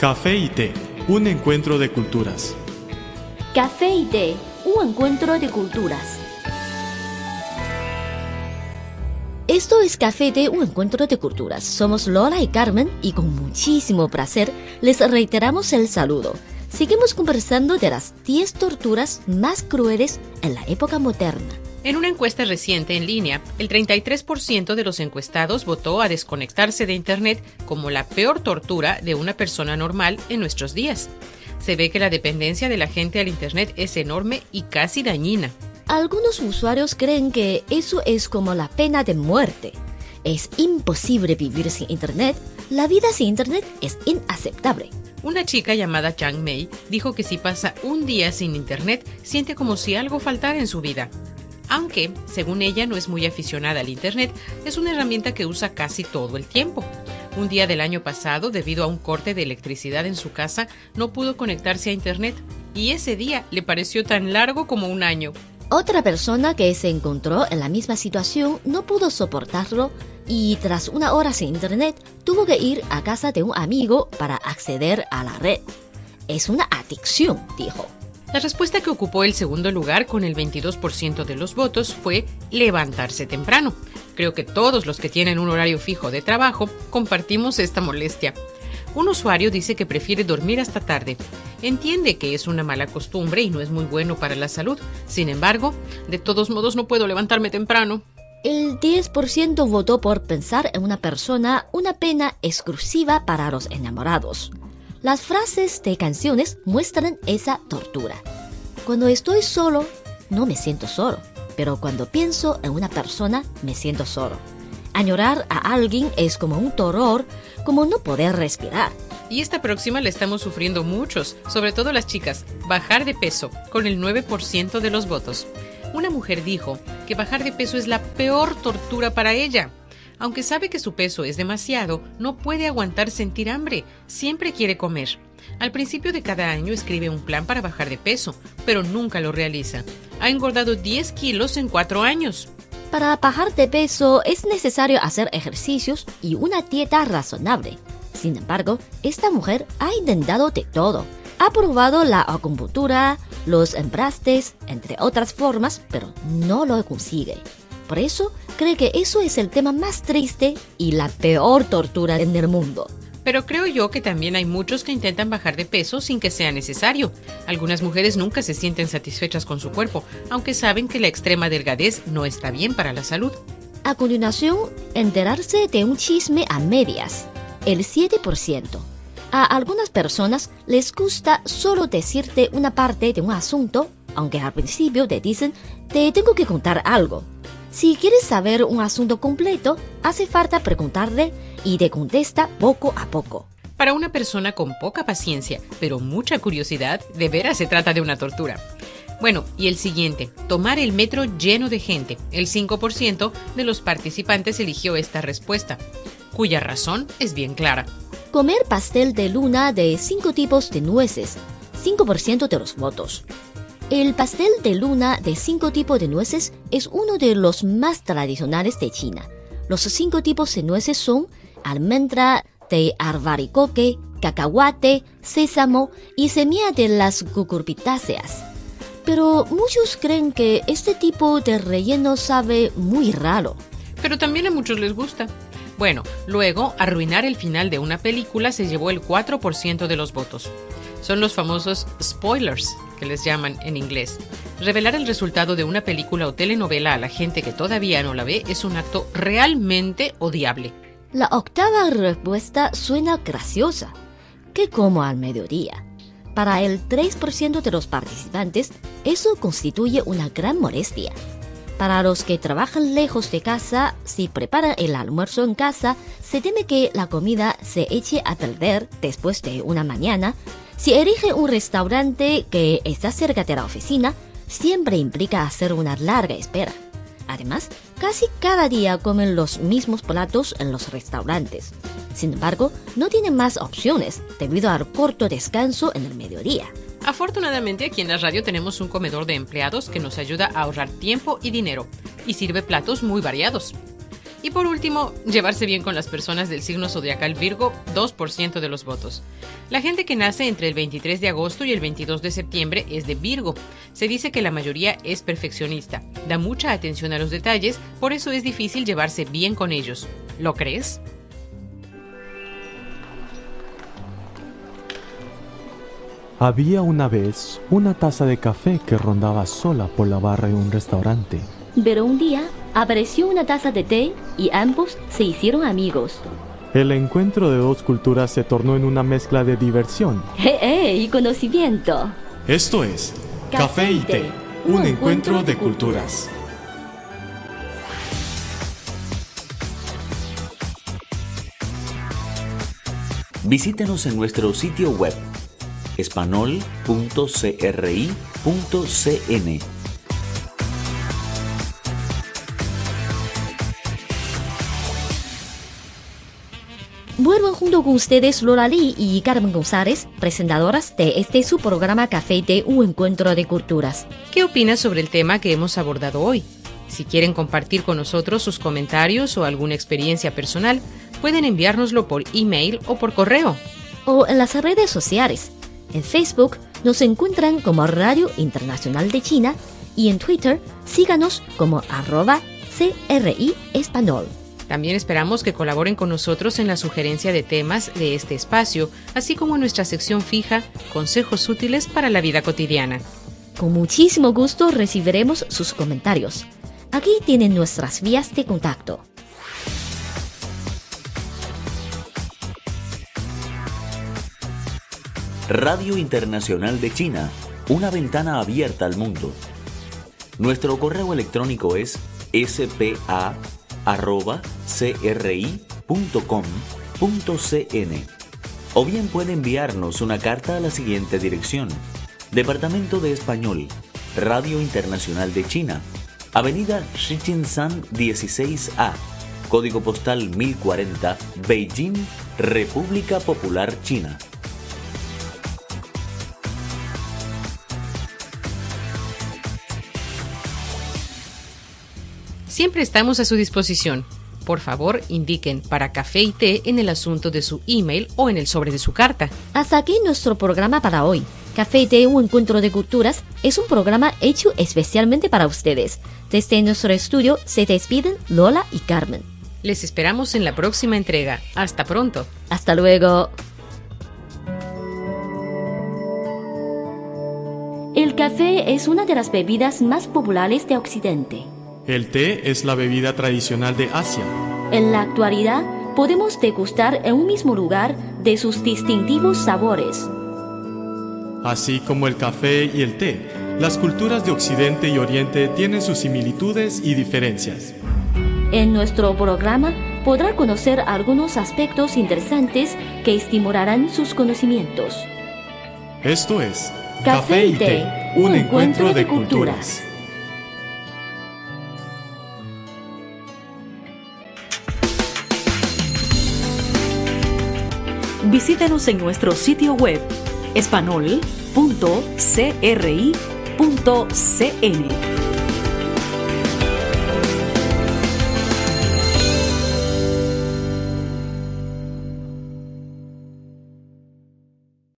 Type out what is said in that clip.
Café y té, un encuentro de culturas. Café y té, un encuentro de culturas. Esto es Café té, un encuentro de culturas. Somos Lola y Carmen y con muchísimo placer les reiteramos el saludo. Seguimos conversando de las 10 torturas más crueles en la época moderna. En una encuesta reciente en línea, el 33% de los encuestados votó a desconectarse de Internet como la peor tortura de una persona normal en nuestros días. Se ve que la dependencia de la gente al Internet es enorme y casi dañina. Algunos usuarios creen que eso es como la pena de muerte. Es imposible vivir sin Internet. La vida sin Internet es inaceptable. Una chica llamada Chang Mei dijo que si pasa un día sin Internet, siente como si algo faltara en su vida aunque, según ella, no es muy aficionada al Internet, es una herramienta que usa casi todo el tiempo. Un día del año pasado, debido a un corte de electricidad en su casa, no pudo conectarse a Internet y ese día le pareció tan largo como un año. Otra persona que se encontró en la misma situación no pudo soportarlo y tras una hora sin Internet tuvo que ir a casa de un amigo para acceder a la red. Es una adicción, dijo. La respuesta que ocupó el segundo lugar con el 22% de los votos fue levantarse temprano. Creo que todos los que tienen un horario fijo de trabajo compartimos esta molestia. Un usuario dice que prefiere dormir hasta tarde. Entiende que es una mala costumbre y no es muy bueno para la salud. Sin embargo, de todos modos no puedo levantarme temprano. El 10% votó por pensar en una persona una pena exclusiva para los enamorados. Las frases de canciones muestran esa tortura. Cuando estoy solo, no me siento solo, pero cuando pienso en una persona, me siento solo. Añorar a alguien es como un terror, como no poder respirar. Y esta próxima la estamos sufriendo muchos, sobre todo las chicas, bajar de peso, con el 9% de los votos. Una mujer dijo que bajar de peso es la peor tortura para ella. Aunque sabe que su peso es demasiado, no puede aguantar sentir hambre, siempre quiere comer. Al principio de cada año escribe un plan para bajar de peso, pero nunca lo realiza. Ha engordado 10 kilos en 4 años. Para bajar de peso es necesario hacer ejercicios y una dieta razonable. Sin embargo, esta mujer ha intentado de todo. Ha probado la acupuntura, los embrastes, entre otras formas, pero no lo consigue. Por eso cree que eso es el tema más triste y la peor tortura en el mundo. Pero creo yo que también hay muchos que intentan bajar de peso sin que sea necesario. Algunas mujeres nunca se sienten satisfechas con su cuerpo, aunque saben que la extrema delgadez no está bien para la salud. A continuación, enterarse de un chisme a medias, el 7%. A algunas personas les gusta solo decirte una parte de un asunto, aunque al principio te dicen, te tengo que contar algo. Si quieres saber un asunto completo, hace falta preguntarle y te contesta poco a poco. Para una persona con poca paciencia, pero mucha curiosidad, de veras se trata de una tortura. Bueno, y el siguiente, tomar el metro lleno de gente. El 5% de los participantes eligió esta respuesta, cuya razón es bien clara. Comer pastel de luna de cinco tipos de nueces, 5% de los votos. El pastel de luna de cinco tipos de nueces es uno de los más tradicionales de China. Los cinco tipos de nueces son almendra de arbaricoque, cacahuate, sésamo y semilla de las cucurbitáceas. Pero muchos creen que este tipo de relleno sabe muy raro. Pero también a muchos les gusta. Bueno, luego, arruinar el final de una película se llevó el 4% de los votos. Son los famosos spoilers, que les llaman en inglés. Revelar el resultado de una película o telenovela a la gente que todavía no la ve es un acto realmente odiable. La octava respuesta suena graciosa. ¿Qué como al mediodía? Para el 3% de los participantes, eso constituye una gran molestia. Para los que trabajan lejos de casa, si preparan el almuerzo en casa, se teme que la comida se eche a perder después de una mañana si elige un restaurante que está cerca de la oficina, siempre implica hacer una larga espera. Además, casi cada día comen los mismos platos en los restaurantes. Sin embargo, no tienen más opciones debido al corto descanso en el mediodía. Afortunadamente aquí en la radio tenemos un comedor de empleados que nos ayuda a ahorrar tiempo y dinero y sirve platos muy variados. Y por último, llevarse bien con las personas del signo zodiacal Virgo, 2% de los votos. La gente que nace entre el 23 de agosto y el 22 de septiembre es de Virgo. Se dice que la mayoría es perfeccionista, da mucha atención a los detalles, por eso es difícil llevarse bien con ellos. ¿Lo crees? Había una vez una taza de café que rondaba sola por la barra de un restaurante. Pero un día apareció una taza de té y ambos se hicieron amigos. El encuentro de dos culturas se tornó en una mezcla de diversión. ¡Eh, eh! Y conocimiento. Esto es Café y Té, un encuentro de culturas. Visítenos en nuestro sitio web espanol.cri.cn. junto con ustedes Lola Lee y Carmen González, presentadoras de este su programa Café de Un Encuentro de Culturas. ¿Qué opinas sobre el tema que hemos abordado hoy? Si quieren compartir con nosotros sus comentarios o alguna experiencia personal, pueden enviárnoslo por email o por correo. O en las redes sociales. En Facebook nos encuentran como Radio Internacional de China y en Twitter síganos como arroba CRI Español. También esperamos que colaboren con nosotros en la sugerencia de temas de este espacio, así como en nuestra sección fija Consejos útiles para la vida cotidiana. Con muchísimo gusto recibiremos sus comentarios. Aquí tienen nuestras vías de contacto. Radio Internacional de China, una ventana abierta al mundo. Nuestro correo electrónico es spa.cri.com.cn o bien puede enviarnos una carta a la siguiente dirección. Departamento de Español, Radio Internacional de China, Avenida Shichinshan 16A, Código Postal 1040, Beijing, República Popular China. Siempre estamos a su disposición. Por favor, indiquen para café y té en el asunto de su email o en el sobre de su carta. Hasta aquí nuestro programa para hoy. Café y té, un encuentro de culturas, es un programa hecho especialmente para ustedes. Desde nuestro estudio se despiden Lola y Carmen. Les esperamos en la próxima entrega. Hasta pronto. Hasta luego. El café es una de las bebidas más populares de Occidente. El té es la bebida tradicional de Asia. En la actualidad, podemos degustar en un mismo lugar de sus distintivos sabores. Así como el café y el té, las culturas de Occidente y Oriente tienen sus similitudes y diferencias. En nuestro programa podrá conocer algunos aspectos interesantes que estimularán sus conocimientos. Esto es Café y Té, un encuentro de culturas. Visítenos en nuestro sitio web espanol.cri.cn.